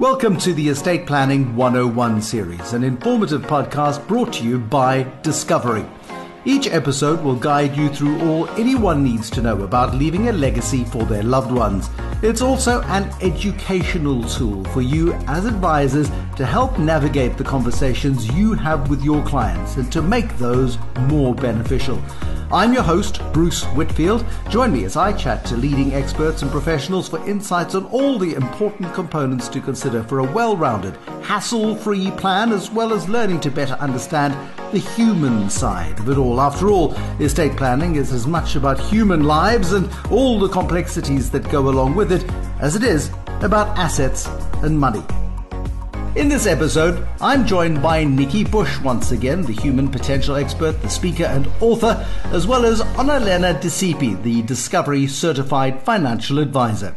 Welcome to the Estate Planning 101 series, an informative podcast brought to you by Discovery. Each episode will guide you through all anyone needs to know about leaving a legacy for their loved ones. It's also an educational tool for you as advisors to help navigate the conversations you have with your clients and to make those more beneficial. I'm your host, Bruce Whitfield. Join me as I chat to leading experts and professionals for insights on all the important components to consider for a well rounded, hassle free plan, as well as learning to better understand the human side of it all. After all, estate planning is as much about human lives and all the complexities that go along with it as it is about assets and money. In this episode, I'm joined by Nikki Bush once again, the human potential expert, the speaker and author, as well as Onalenna Disipi, the Discovery Certified Financial Advisor.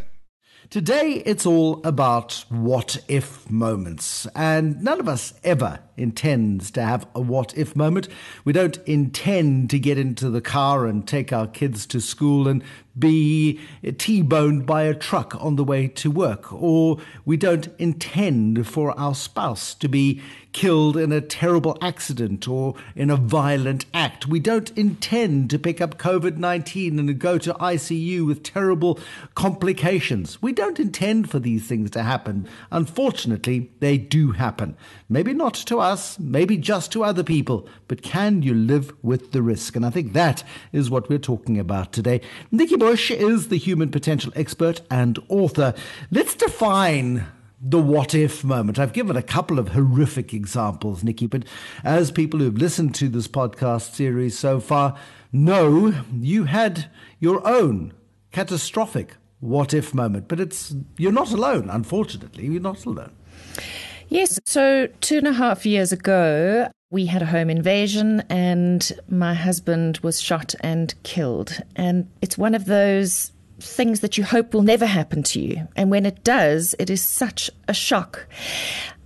Today, it's all about what if moments, and none of us ever intends to have a what if moment. We don't intend to get into the car and take our kids to school and be T boned by a truck on the way to work, or we don't intend for our spouse to be killed in a terrible accident or in a violent act. We don't intend to pick up COVID 19 and go to ICU with terrible complications. We don't intend for these things to happen. Unfortunately, they do happen. Maybe not to us, maybe just to other people, but can you live with the risk? And I think that is what we're talking about today. Nikki Bush is the human potential expert and author. Let's define the what if moment. I've given a couple of horrific examples, Nikki, but as people who've listened to this podcast series so far know, you had your own catastrophic what if moment. But it's you're not alone, unfortunately. You're not alone. Yes. So, two and a half years ago, we had a home invasion and my husband was shot and killed. And it's one of those things that you hope will never happen to you. And when it does, it is such a shock.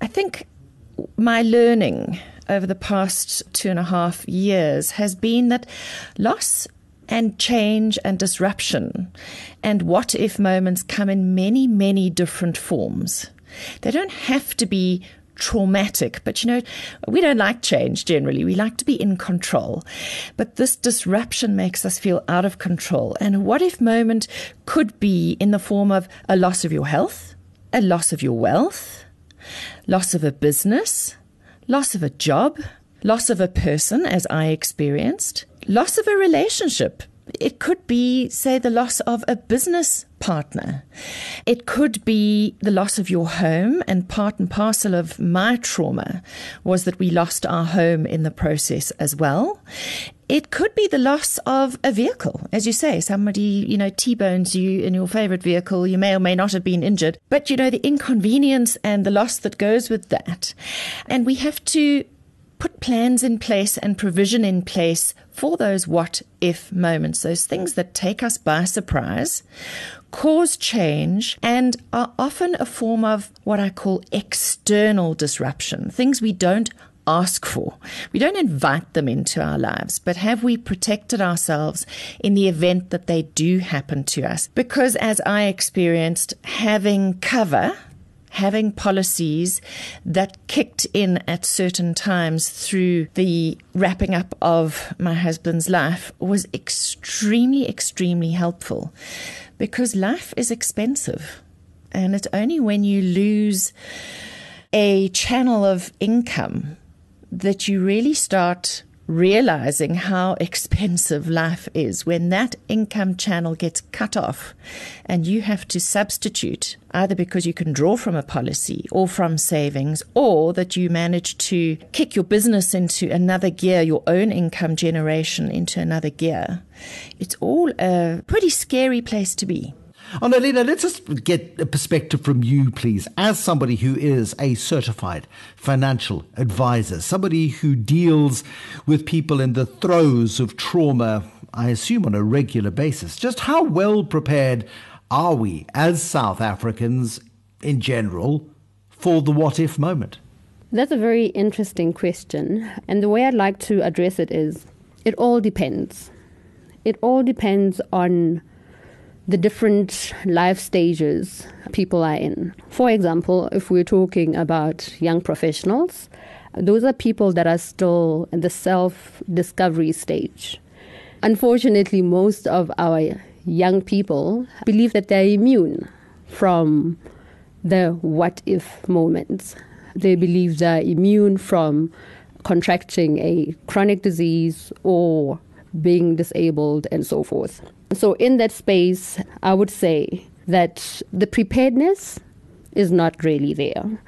I think my learning over the past two and a half years has been that loss and change and disruption and what if moments come in many, many different forms. They don't have to be traumatic. But you know, we don't like change generally. We like to be in control. But this disruption makes us feel out of control. And a what if moment could be in the form of a loss of your health, a loss of your wealth, loss of a business, loss of a job, loss of a person, as I experienced, loss of a relationship it could be, say, the loss of a business partner. It could be the loss of your home, and part and parcel of my trauma was that we lost our home in the process as well. It could be the loss of a vehicle. As you say, somebody, you know, T-bones you in your favorite vehicle. You may or may not have been injured, but you know, the inconvenience and the loss that goes with that. And we have to put plans in place and provision in place for those what if moments, those things that take us by surprise, cause change, and are often a form of what I call external disruption, things we don't ask for. We don't invite them into our lives, but have we protected ourselves in the event that they do happen to us? Because as I experienced, having cover having policies that kicked in at certain times through the wrapping up of my husband's life was extremely, extremely helpful because life is expensive. And it's only when you lose a channel of income that you really start realizing how expensive life is when that income channel gets cut off and you have to substitute either because you can draw from a policy or from savings or that you manage to kick your business into another gear, your own income generation into another gear. It's all a pretty scary place to be. Oh, no, Lena, let's just get a perspective from you, please, as somebody who is a certified financial advisor, somebody who deals with people in the throes of trauma, I assume on a regular basis. Just how well prepared are we as South Africans in general for the what if moment? That's a very interesting question. And the way I'd like to address it is it all depends. It all depends on the different life stages people are in. For example, if we're talking about young professionals, those are people that are still in the self discovery stage. Unfortunately, most of our young people believe that they're immune from the what if moments. They believe they're immune from contracting a chronic disease or being disabled and so forth. So, in that space, I would say that the preparedness is not really there.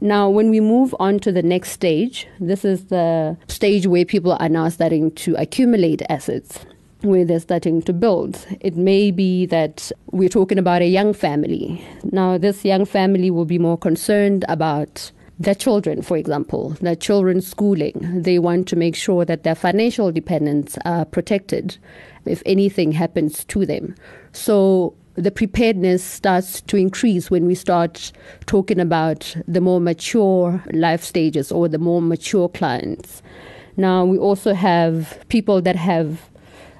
Now, when we move on to the next stage, this is the stage where people are now starting to accumulate assets, where they're starting to build. It may be that we're talking about a young family. Now, this young family will be more concerned about their children, for example, their children's schooling. They want to make sure that their financial dependents are protected if anything happens to them. So the preparedness starts to increase when we start talking about the more mature life stages or the more mature clients. Now, we also have people that have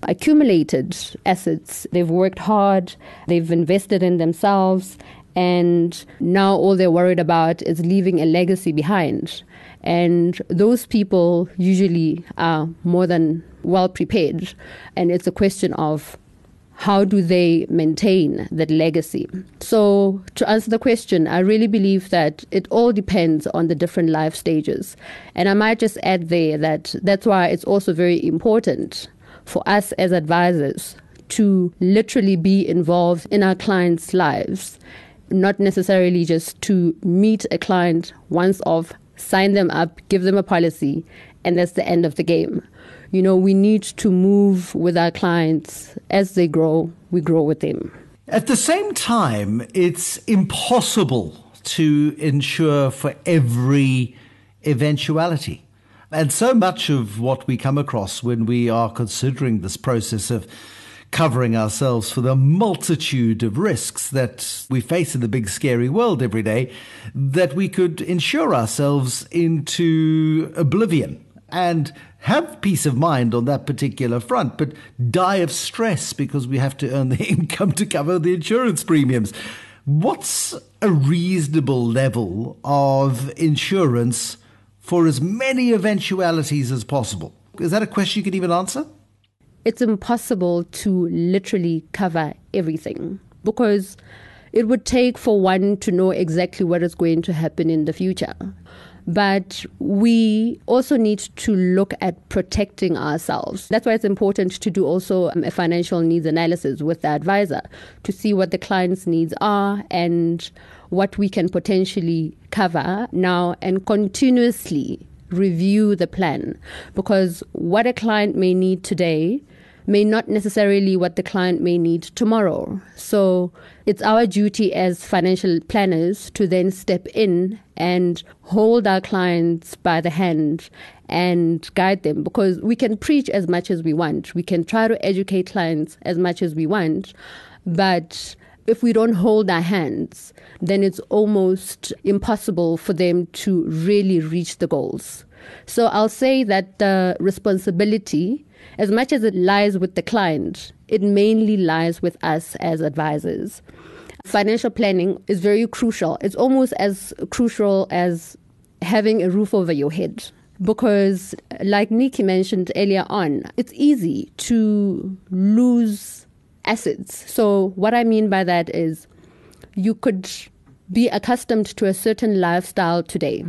accumulated assets. They've worked hard, they've invested in themselves, and now all they're worried about is leaving a legacy behind. And those people usually are more than well prepared. And it's a question of how do they maintain that legacy? So, to answer the question, I really believe that it all depends on the different life stages. And I might just add there that that's why it's also very important for us as advisors to literally be involved in our clients' lives, not necessarily just to meet a client once off, sign them up, give them a policy, and that's the end of the game you know, we need to move with our clients as they grow, we grow with them. At the same time, it's impossible to insure for every eventuality. And so much of what we come across when we are considering this process of covering ourselves for the multitude of risks that we face in the big scary world every day, that we could insure ourselves into oblivion and have peace of mind on that particular front, but die of stress because we have to earn the income to cover the insurance premiums. What's a reasonable level of insurance for as many eventualities as possible? Is that a question you can even answer? It's impossible to literally cover everything because it would take for one to know exactly what is going to happen in the future. But we also need to look at protecting ourselves. That's why it's important to do also um, a financial needs analysis with the advisor to see what the client's needs are and what we can potentially cover now and continuously review the plan because what a client may need today may not necessarily what the client may need tomorrow. So it's our duty as financial planners to then step in and hold our clients by the hand and guide them because we can preach as much as we want. We can try to educate clients as much as we want, but if we don't hold our hands, then it's almost impossible for them to really reach the goals. So I'll say that the responsibility as much as it lies with the client, it mainly lies with us as advisors. Financial planning is very crucial. It's almost as crucial as having a roof over your head. Because, like Nikki mentioned earlier on, it's easy to lose assets. So, what I mean by that is you could be accustomed to a certain lifestyle today,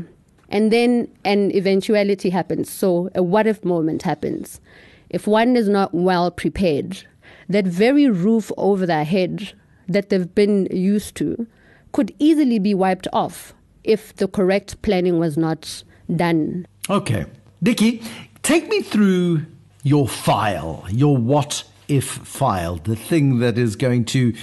and then an eventuality happens. So, a what if moment happens if one is not well prepared, that very roof over their head that they've been used to could easily be wiped off if the correct planning was not done. Okay. Nikki, take me through your file, your what if file, the thing that is going to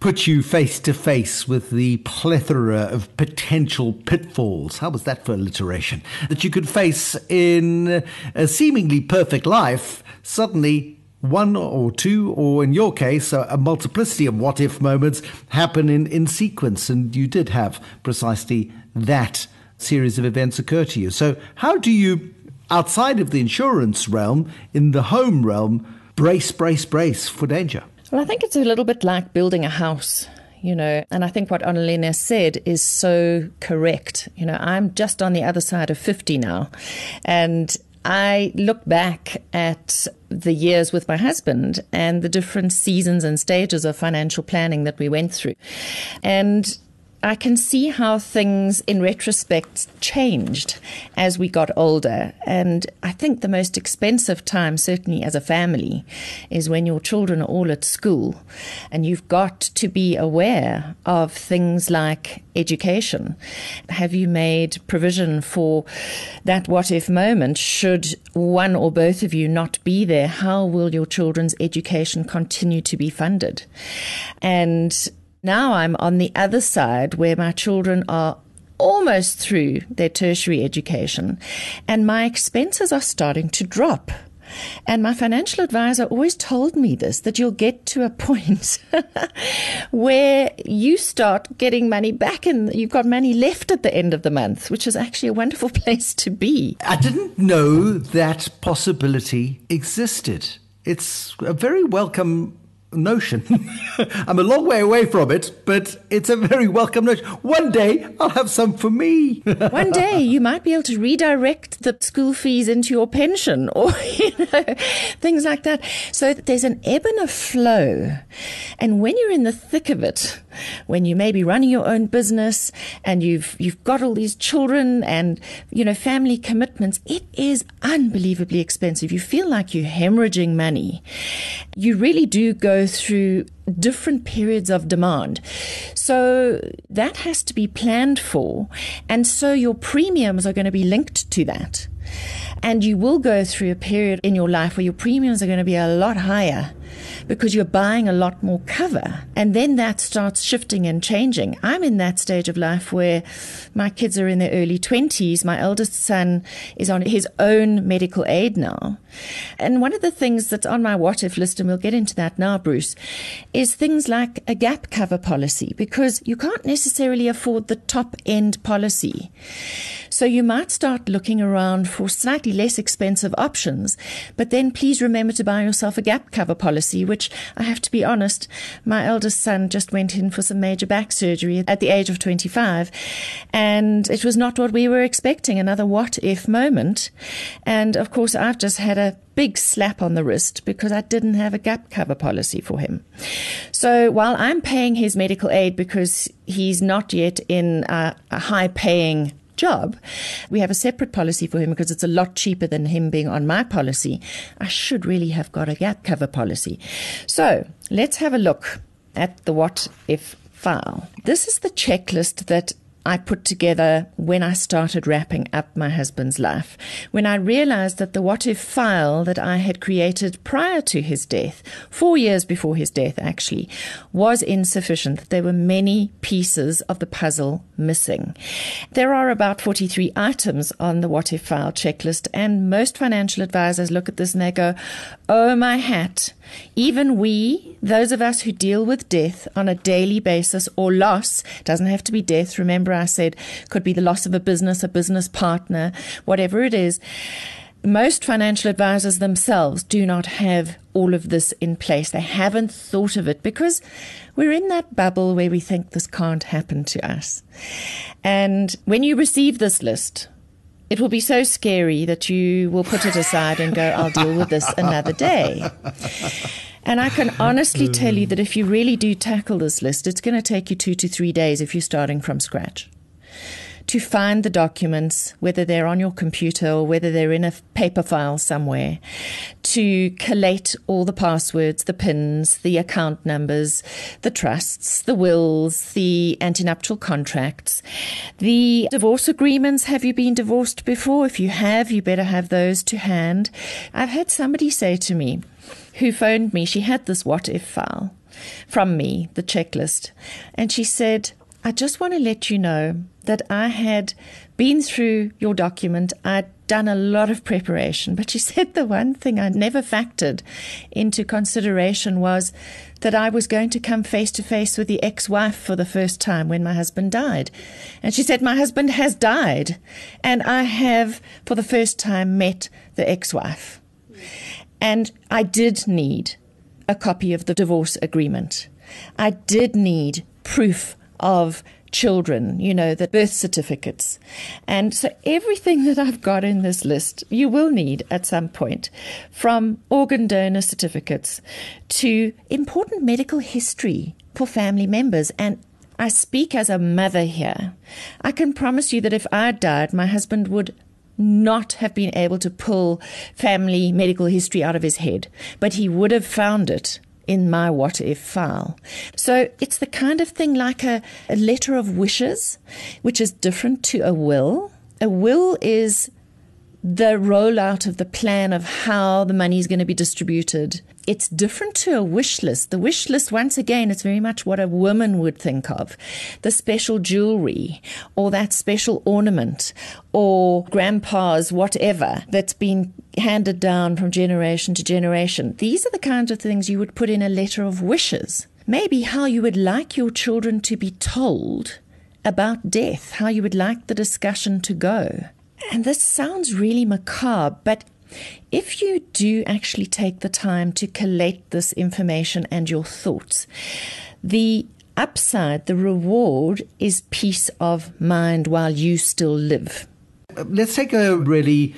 put you face to face with the plethora of potential pitfalls. How was that for alliteration? That you could face in a seemingly perfect life, suddenly one or two, or in your case, a, multiplicity of what if moments happen in, in sequence. And you did have precisely that series of events occur to you. So, how do you, outside of the insurance realm, in the home realm, brace, brace, brace for danger? Well, I think it's a little bit like building a house you know. And I think what Onalenna said is so correct. You know, I'm just on the other side of 50 now. And I look back at the years with my husband and the different seasons and stages of financial planning that we went through. And I can see how things in retrospect changed as we got older. And I think the most expensive time, certainly as a family, is when your children are all at school and you've got to be aware of things like education. Have you made provision for that what if moment? Should one or both of you not be there, how will your children's education continue to be funded? And now I'm on the other side where my children are almost through their tertiary education and my expenses are starting to drop. And my financial advisor always told me this that you'll get to a point where you start getting money back and you've got money left at the end of the month, which is actually a wonderful place to be. I didn't know that possibility existed. It's a very welcome notion. I'm a long way away from it, but it's a very welcome notion. One day I'll have some for me. One day you might be able to redirect the school fees into your pension or you know things like that. So there's an ebb and a flow. And when you're in the thick of it, when you may be running your own business and you've you've got all these children and you know family commitments, it is unbelievably expensive. You feel like you're hemorrhaging money. You really do go through different periods of demand. So that has to be planned for. And so your premiums are going to be linked to that. And you will go through a period in your life where your premiums are going to be a lot higher because you're buying a lot more cover. And then that starts shifting and changing. I'm in that stage of life where my kids are in their early 20s. My eldest son is on his own medical aid now. And one of the things that's on my what if list, and we'll get into that now, Bruce, is things like a gap cover policy because you can't necessarily afford the top end policy. So you might start looking around for slightly less expensive options, but then please remember to buy yourself a gap cover policy, which I have to be honest, my eldest son just went in for some major back surgery at the age of 25, and it was not what we were expecting, another what if moment. And of course, I've just had a big slap on the wrist because I didn't have a gap cover policy for him. So while I'm paying his medical aid because he's not yet in a, a high paying job. We have a separate policy for him because it's a lot cheaper than him being on my policy. I should really have got a gap cover policy. So let's have a look at the what if file. This is the checklist that I put together when I started wrapping up my husband's life. When I realized that the what if file that I had created prior to his death, four years before his death actually, was insufficient. There were many pieces of the puzzle missing. There are about 43 items on the what if file checklist, and most financial advisors look at this and they go, Oh my hat. Even we, those of us who deal with death on a daily basis or loss, doesn't have to be death. Remember, I said could be the loss of a business, a business partner, whatever it is. Most financial advisors themselves do not have all of this in place. They haven't thought of it because we're in that bubble where we think this can't happen to us. And when you receive this list, it will be so scary that you will put it aside and go, I'll deal with this another day. And I can honestly tell you that if you really do tackle this list, it's going to take you two to three days if you're starting from scratch to find the documents, whether they're on your computer or whether they're in a paper file somewhere, to collate all the passwords, the PINs, the account numbers, the trusts, the wills, the antenuptial contracts, the divorce agreements. Have you been divorced before? If you have, you better have those to hand. I've had somebody say to me, who phoned me, she had this what if file from me, the checklist, and she said, I just want to let you know that I had been through your document. I'd done a lot of preparation, but she said the one thing I never factored into consideration was that I was going to come face to face with the ex wife for the first time when my husband died. And she said, My husband has died, and I have for the first time met the ex wife. And I did need a copy of the divorce agreement. I did need proof of children, you know, the birth certificates. And so everything that I've got in this list, you will need at some point, from organ donor certificates to important medical history for family members. And I speak as a mother here. I can promise you that if I died, my husband would not have been able to pull family medical history out of his head, but he would have found it in my what if file. So it's the kind of thing like a, a letter of wishes, which is different to a will. A will is the rollout of the plan of how the money is going to be distributed. It's different to a wish list. The wish list, once again, it's very much what a woman would think of the special jewelry or that special ornament or grandpa's whatever that's been handed down from generation to generation. These are the kinds of things you would put in a letter of wishes. Maybe how you would like your children to be told about death, how you would like the discussion to go. And this sounds really macabre, but if you do actually take the time to collate this information and your thoughts, the upside, the reward is peace of mind while you still live. Let's take a really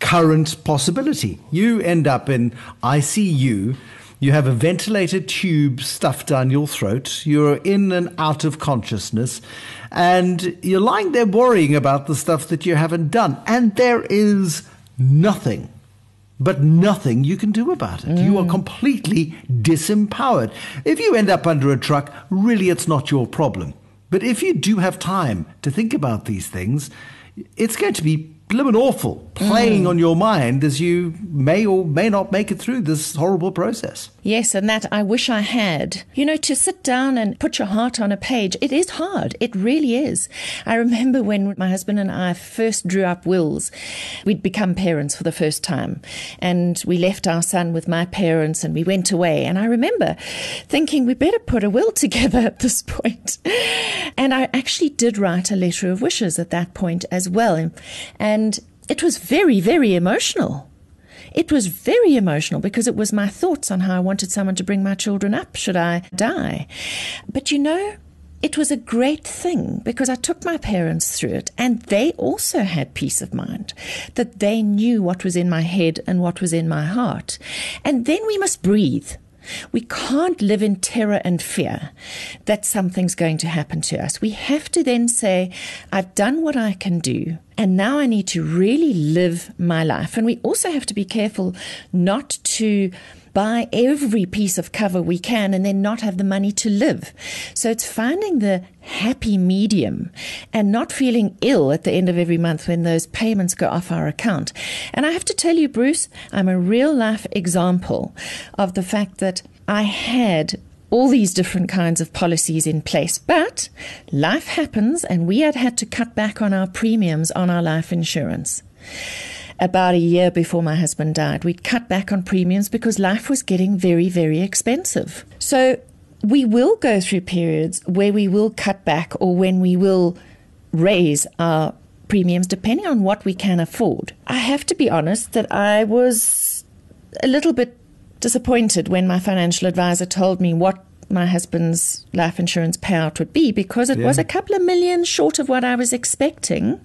current possibility. You end up in ICU. You have a ventilated tube stuffed down your throat. You're in and out of consciousness. And you're lying there worrying about the stuff that you haven't done. And there is nothing, but nothing you can do about it. Mm. You are mm. completely disempowered. If you end up under a truck, really it's not your problem. But if you do have time to think about these things, it's going to be blimmin' awful playing mm. on your mind as you may or may not make it through this horrible process. Yes, and that I wish I had. You know, to sit down and put your heart on a page, it is hard. It really is. I remember when my husband and I first drew up wills, we'd become parents for the first time. And we left our son with my parents and we went away. And I remember thinking we better put a will together at this point. And I actually did write a letter of wishes at that point as well. And it was very, very emotional. It was very emotional because it was my thoughts on how I wanted someone to bring my children up should I die. But you know, it was a great thing because I took my parents through it and they also had peace of mind that they knew what was in my head and what was in my heart. And then we must breathe. We can't live in terror and fear that something's going to happen to us. We have to then say, I've done what I can do, and now I need to really live my life. And we also have to be careful not to buy every piece of cover we can and then not have the money to live. So it's finding the happy medium and not feeling ill at the end of every month when those payments go off our account. And I have to tell you, Bruce, I'm a real life example of the fact that I had all these different kinds of policies in place. But life happens, and we had had to cut back on our premiums on our life insurance about a year before my husband died. We'd cut back on premiums because life was getting very, very expensive. So we will go through periods where we will cut back or when we will raise our premiums depending on what we can afford. I have to be honest that I was a little bit disappointed when my financial advisor told me what my husband's life insurance payout would be because it yeah. was a couple of million short of what I was expecting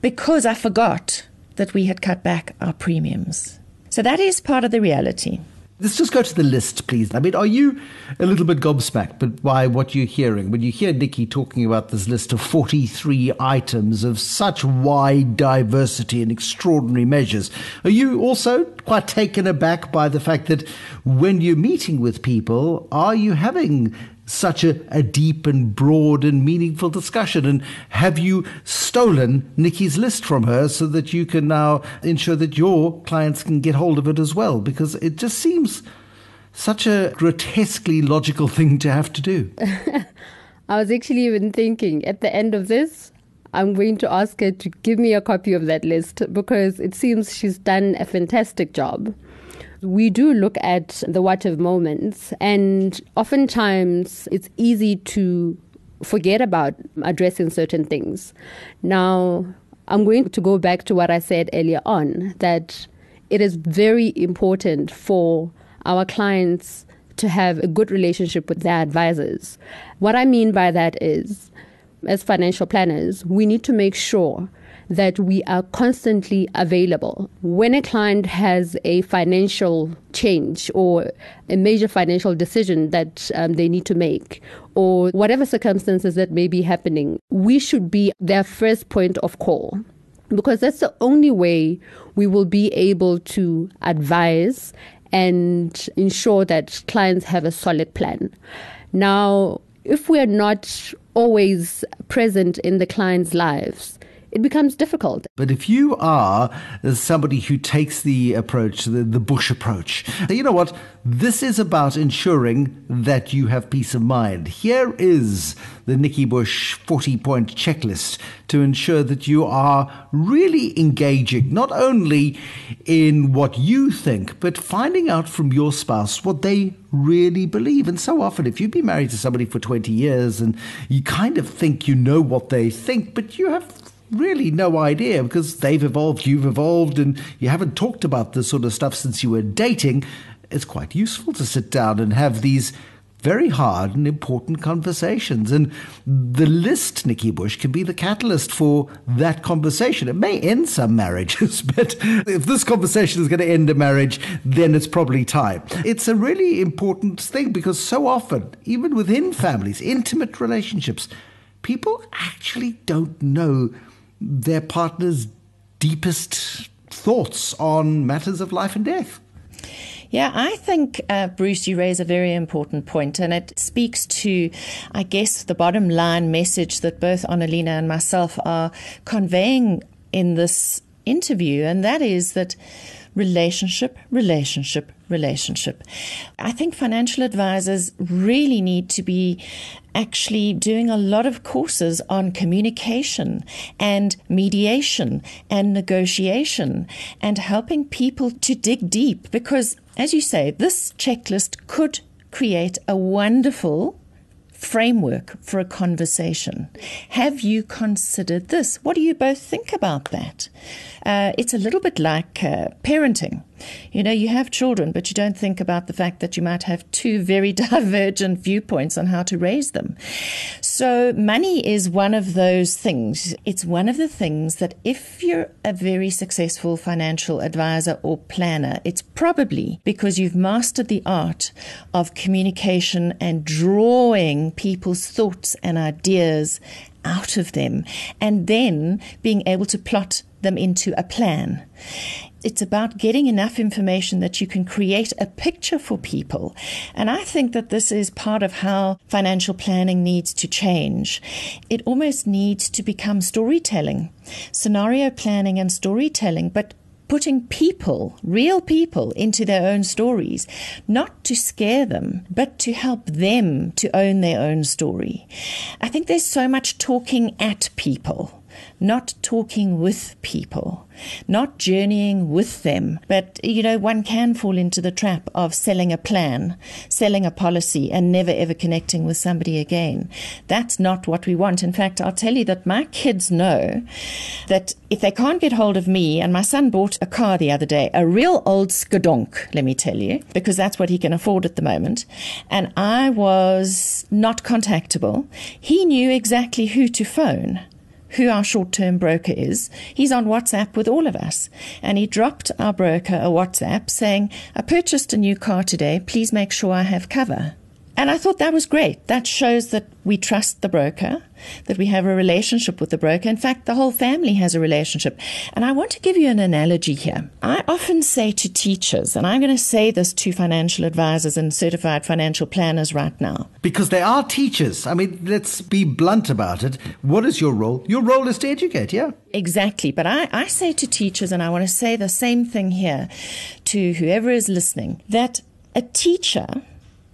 because I forgot that we had cut back our premiums. So that is part of the reality. Let's just go to the list, please. I mean, are you a little bit gobsmacked by what you're hearing when you hear Nikki talking about this list of 43 items of such wide diversity and extraordinary measures? Are you also quite taken aback by the fact that when you're meeting with people, are you having such a, a deep and broad and meaningful discussion? And have you stolen Nikki's list from her so that you can now ensure that your clients can get hold of it as well? Because it just seems such a grotesquely logical thing to have to do. I was actually even thinking at the end of this, I'm going to ask her to give me a copy of that list because it seems she's done a fantastic job we do look at the what if moments, and oftentimes it's easy to forget about addressing certain things. Now, I'm going to go back to what I said earlier on that it is very important for our clients to have a good relationship with their advisors. What I mean by that is, as financial planners, we need to make sure that we are constantly available. When a client has a financial change or a major financial decision that um, they need to make, or whatever circumstances that may be happening, we should be their first point of call because that's the only way we will be able to advise and ensure that clients have a solid plan. Now, if we are not always present in the clients' lives, it becomes difficult. But if you are somebody who takes the approach, the, the Bush approach, you know what? This is about ensuring that you have peace of mind. Here is the Nikki Bush 40 point checklist to ensure that you are really engaging, not only in what you think, but finding out from your spouse what they really believe. And so often, if you've been married to somebody for 20 years and you kind of think you know what they think, but you have really no idea because they've evolved, you've evolved, and you haven't talked about this sort of stuff since you were dating. It's quite useful to sit down and have these very hard and important conversations. And the list, Nikki Bush, can be the catalyst for that conversation. It may end some marriages, but if this conversation is going to end a marriage, then it's probably time. It's a really important thing because so often, even within families, intimate relationships, people actually don't know their partner's deepest thoughts on matters of life and death. Yeah, I think, uh, Bruce, you raise a very important point, and it speaks to, I guess, the bottom line message that both Onalenna and myself are conveying in this interview, and that is that relationship, relationship, relationship. I think financial advisors really need to be actually doing a lot of courses on communication and mediation and negotiation and helping people to dig deep because, as you say, this checklist could create a wonderful framework for a conversation. Have you considered this? What do you both think about that? Uh, it's a little bit like uh, parenting. You know, you have children, but you don't think about the fact that you might have two very divergent viewpoints on how to raise them. So, money is one of those things. It's one of the things that if you're a very successful financial advisor or planner, it's probably because you've mastered the art of communication and drawing people's thoughts and ideas out of them and then being able to plot them into a plan it's about getting enough information that you can create a picture for people. And I think that this is part of how financial planning needs to change. It almost needs to become storytelling, scenario planning and storytelling, but putting people, real people, into their own stories, not to scare them, but to help them to own their own story. I think there's so much talking at people not talking with people, not journeying with them. But, you know, one can fall into the trap of selling a plan, selling a policy, and never ever connecting with somebody again. That's not what we want. In fact, I'll tell you that my kids know that if they can't get hold of me, and my son bought a car the other day, a real old skadonk, let me tell you, because that's what he can afford at the moment, and I was not contactable, he knew exactly who to phone who our short term broker is. He's on WhatsApp with all of us. And he dropped our broker a WhatsApp saying, I purchased a new car today. Please make sure I have cover. And I thought that was great. That shows that we trust the broker, that we have a relationship with the broker. In fact, the whole family has a relationship. And I want to give you an analogy here. I often say to teachers, and I'm going to say this to financial advisors and certified financial planners right now. Because they are teachers. I mean, let's be blunt about it. What is your role? Your role is to educate, yeah? Exactly. But I, I say to teachers, and I want to say the same thing here to whoever is listening, that a teacher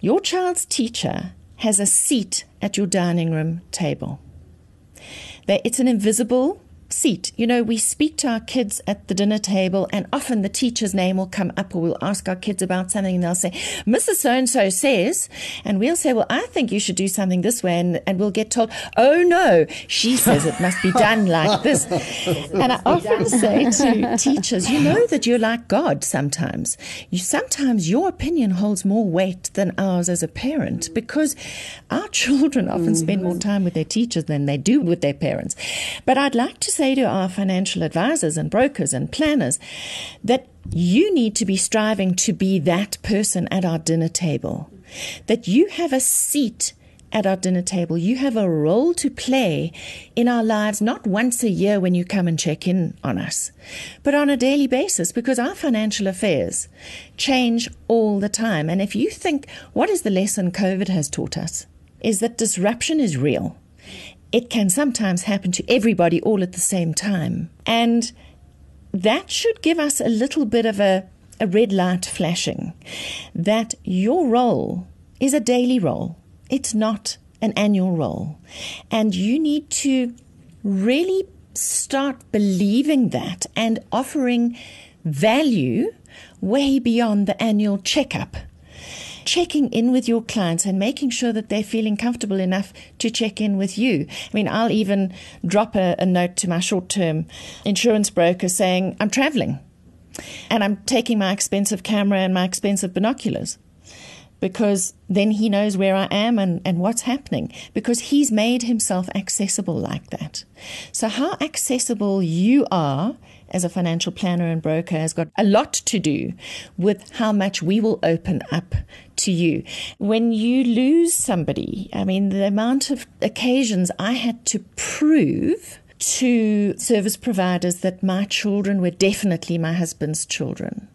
your child's teacher has a seat at your dining room table. It's an invisible seat. You know, we speak to our kids at the dinner table, and often the teacher's name will come up, or we'll ask our kids about something, and they'll say, Mrs. So and so says, and we'll say, Well, I think you should do something this way, and, and we'll get told, Oh no, she says it must be done like this. And I often say to teachers, You know that you're like God sometimes. You, sometimes your opinion holds more weight than ours as a parent because our children often spend more time with their teachers than they do with their parents. But I'd like to say to our financial advisors and brokers and planners that you need to be striving to be that person at our dinner table, that you have a seat at our dinner table. You have a role to play in our lives, not once a year when you come and check in on us, but on a daily basis because our financial affairs change all the time. And if you think, what is the lesson COVID has taught us? Is that disruption is real it can sometimes happen to everybody all at the same time. And that should give us a little bit of a, a red light flashing that your role is a daily role, it's not an annual role. And you need to really start believing that and offering value way beyond the annual checkup checking in with your clients and making sure that they're feeling comfortable enough to check in with you. I mean, I'll even drop a, a note to my short term insurance broker saying, I'm traveling and I'm taking my expensive camera and my expensive binoculars because then he knows where I am and, and what's happening because he's made himself accessible like that. So, how accessible you are as a financial planner and broker has got a lot to do with how much we will open up to you. When you lose somebody, I mean, the amount of occasions I had to prove to service providers that my children were definitely my husband's children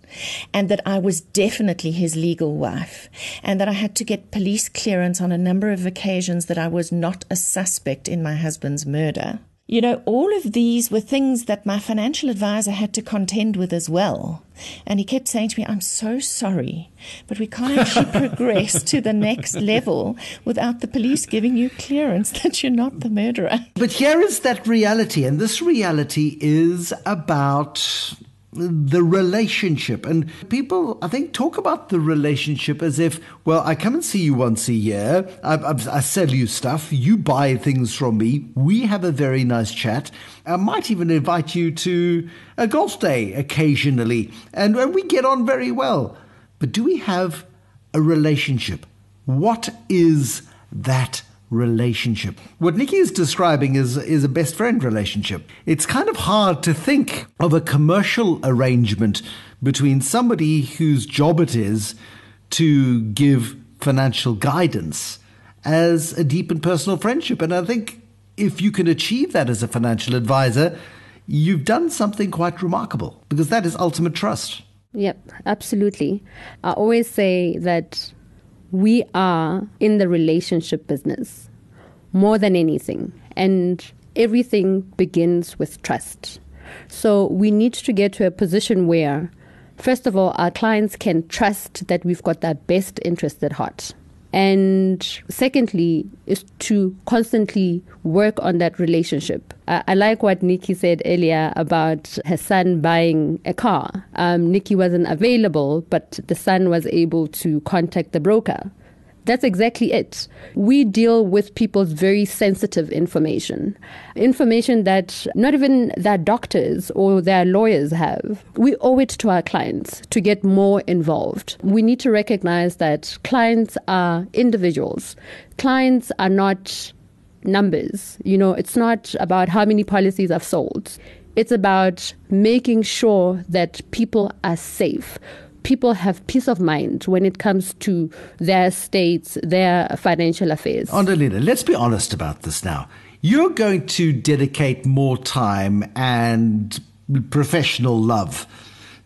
and that I was definitely his legal wife, and that I had to get police clearance on a number of occasions that I was not a suspect in my husband's murder. You know, all of these were things that my financial advisor had to contend with as well. And he kept saying to me, I'm so sorry, but we can't actually progress to the next level without the police giving you clearance that you're not the murderer. But here is that reality, and this reality is about the relationship. And people, I think, talk about the relationship as if, well, I come and see you once a year, I, I, I, sell you stuff, you buy things from me, we have a very nice chat. I might even invite you to a golf day occasionally, and, and we get on very well. But do we have a relationship? What is that relationship. What Nikki is describing is, is a best friend relationship. It's kind of hard to think of a commercial arrangement between somebody whose job it is to give financial guidance as a deep and personal friendship. And I think if you can achieve that as a financial advisor, you've done something quite remarkable because that is ultimate trust. Yep, absolutely. I always say that we are in the relationship business more than anything. And everything begins with trust. So we need to get to a position where, first of all, our clients can trust that we've got their best interest at heart. And secondly, is to constantly work on that relationship. I, like what Nikki said earlier about her son buying a car. Um, Nikki wasn't available, but the son was able to contact the broker. That's exactly it. We deal with people's very sensitive information, information that not even their doctors or their lawyers have. We owe it to our clients to get more involved. We need to recognize that clients are individuals. Clients are not numbers. You know, it's not about how many policies I've sold. It's about making sure that people are safe people have peace of mind when it comes to their states, their financial affairs. Onalenna, let's be honest about this now. You're going to dedicate more time and professional love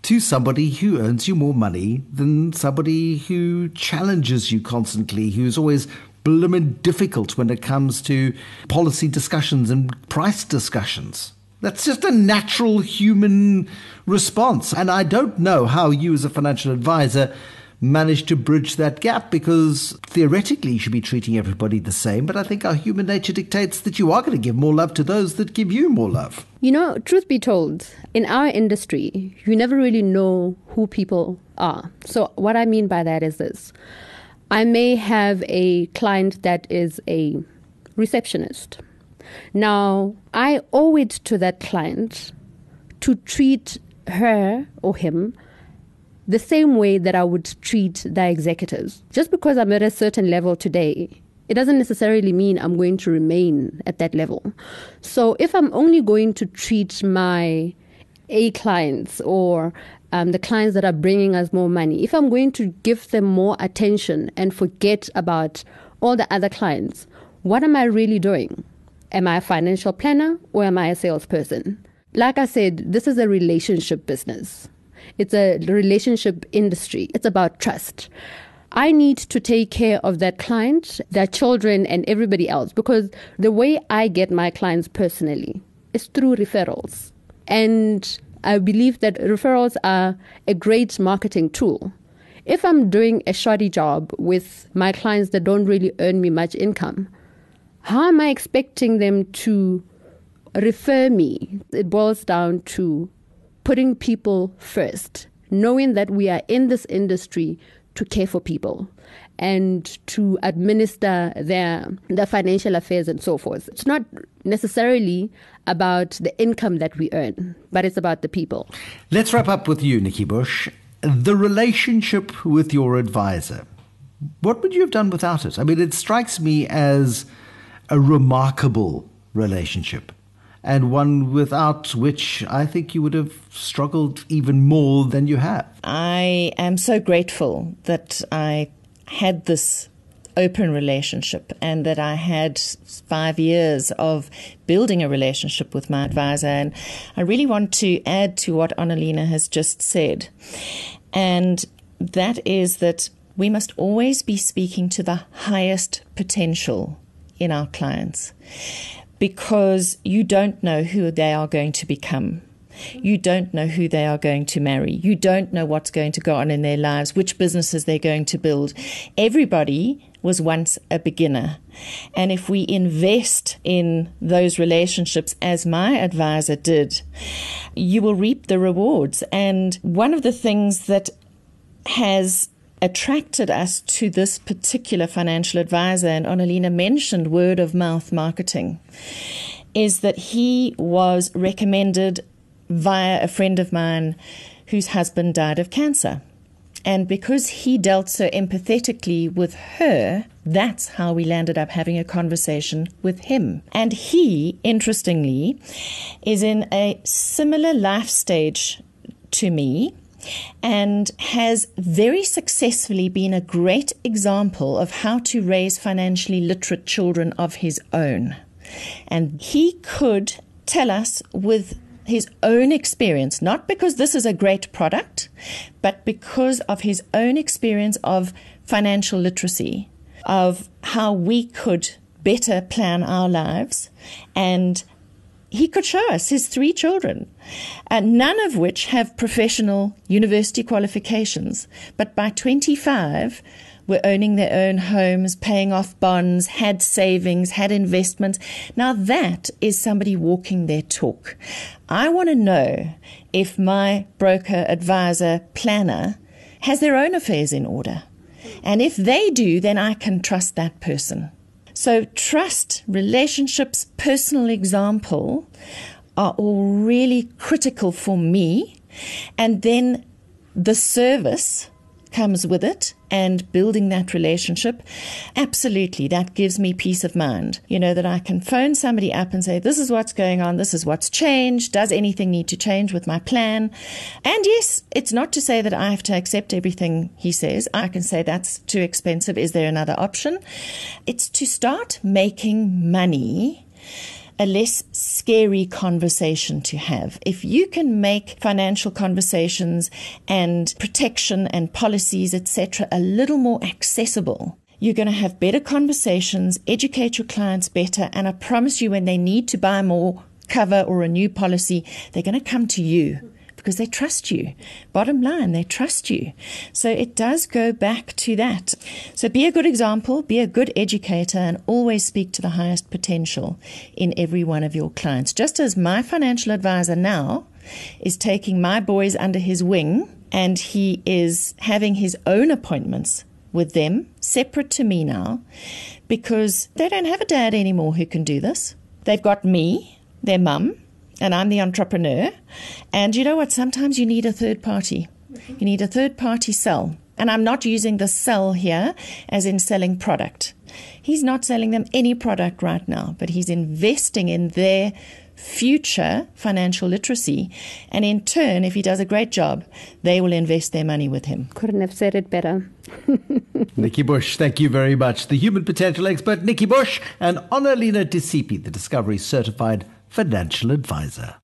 to somebody who earns you more money than somebody who challenges you constantly, who's always blooming difficult when it comes to policy discussions and price discussions. That's just a natural human response. And I don't know how you, as a financial advisor, manage to bridge that gap because theoretically you should be treating everybody the same, but I think our human nature dictates that you are going to give more love to those that give you more love. You know, truth be told, in our industry, you never really know who people are. So, what I mean by that is this I may have a client that is a receptionist. Now, I owe it to that client to treat her or him the same way that I would treat the executives. Just because I'm at a certain level today, it doesn't necessarily mean I'm going to remain at that level. So if I'm only going to treat my A clients or um, the clients that are bringing us more money, if I'm going to give them more attention and forget about all the other clients, what am I really doing? Am I a financial planner or am I a salesperson? Like I said, this is a relationship business. It's a relationship industry. It's about trust. I need to take care of that client, their children, and everybody else because the way I get my clients personally is through referrals. And I believe that referrals are a great marketing tool. If I'm doing a shoddy job with my clients that don't really earn me much income, how am I expecting them to refer me? It boils down to putting people first, knowing that we are in this industry to care for people and to administer their their financial affairs and so forth. It's not necessarily about the income that we earn, but it's about the people. Let's wrap up with you, Nikki Bush. The relationship with your advisor. What would you have done without it? I mean, it strikes me as a remarkable relationship and one without which I think you would have struggled even more than you have. I am so grateful that I had this open relationship and that I had five years of building a relationship with my advisor. And I really want to add to what Onalenna has just said. And that is that we must always be speaking to the highest potential in our clients because you don't know who they are going to become. You don't know who they are going to marry. You don't know what's going to go on in their lives, which businesses they're going to build. Everybody was once a beginner. And if we invest in those relationships, as my advisor did, you will reap the rewards. And one of the things that has attracted us to this particular financial advisor, and Onalenna mentioned word of mouth marketing, is that he was recommended via a friend of mine whose husband died of cancer. And because he dealt so empathetically with her, that's how we landed up having a conversation with him. And he, interestingly, is in a similar life stage to me and has very successfully been a great example of how to raise financially literate children of his own. And he could tell us with his own experience, not because this is a great product, but because of his own experience of financial literacy, of how we could better plan our lives and he could show us his three children, uh, none of which have professional university qualifications. But by 25, were owning their own homes, paying off bonds, had savings, had investments. Now that is somebody walking their talk. I want to know if my broker, advisor, planner has their own affairs in order. And if they do, then I can trust that person. So, trust, relationships, personal example are all really critical for me. And then the service comes with it and building that relationship, absolutely, that gives me peace of mind. You know, that I can phone somebody up and say, this is what's going on, this is what's changed, does anything need to change with my plan? And yes, it's not to say that I have to accept everything he says. I can say that's too expensive. Is there another option? It's to start making money a less scary conversation to have. If you can make financial conversations and protection and policies, etc., a little more accessible, you're going to have better conversations, educate your clients better, and I promise you, when they need to buy more cover or a new policy, they're going to come to you because they trust you. Bottom line, they trust you. So it does go back to that. So be a good example, be a good educator, and always speak to the highest potential in every one of your clients. Just as my financial advisor now is taking my boys under his wing and he is having his own appointments with them, separate to me now, because they don't have a dad anymore who can do this. They've got me, their mum, and I'm the entrepreneur. And you know what? Sometimes you need a third party. You need a third party sell. And I'm not using the sell here as in selling product. He's not selling them any product right now, but he's investing in their future financial literacy. And in turn, if he does a great job, they will invest their money with him. Couldn't have said it better. Nikki Bush, thank you very much. The human potential expert, Nikki Bush, and Onalenna Disipi, the Discovery Certified Financial Advisor.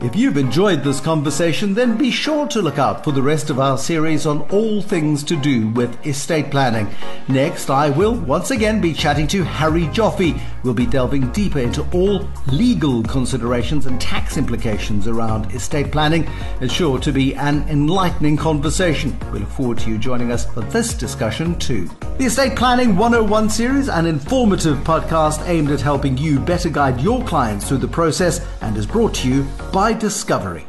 If you've enjoyed this conversation, then be sure to look out for the rest of our series on all things to do with estate planning. Next, I will once again be chatting to Harry Joffe. We'll be delving deeper into all legal considerations and tax implications around estate planning. It's sure to be an enlightening conversation. We look forward to you joining us for this discussion too. The Estate Planning 101 series, an informative podcast aimed at helping you better guide your clients through the process and is brought to you by Discovery.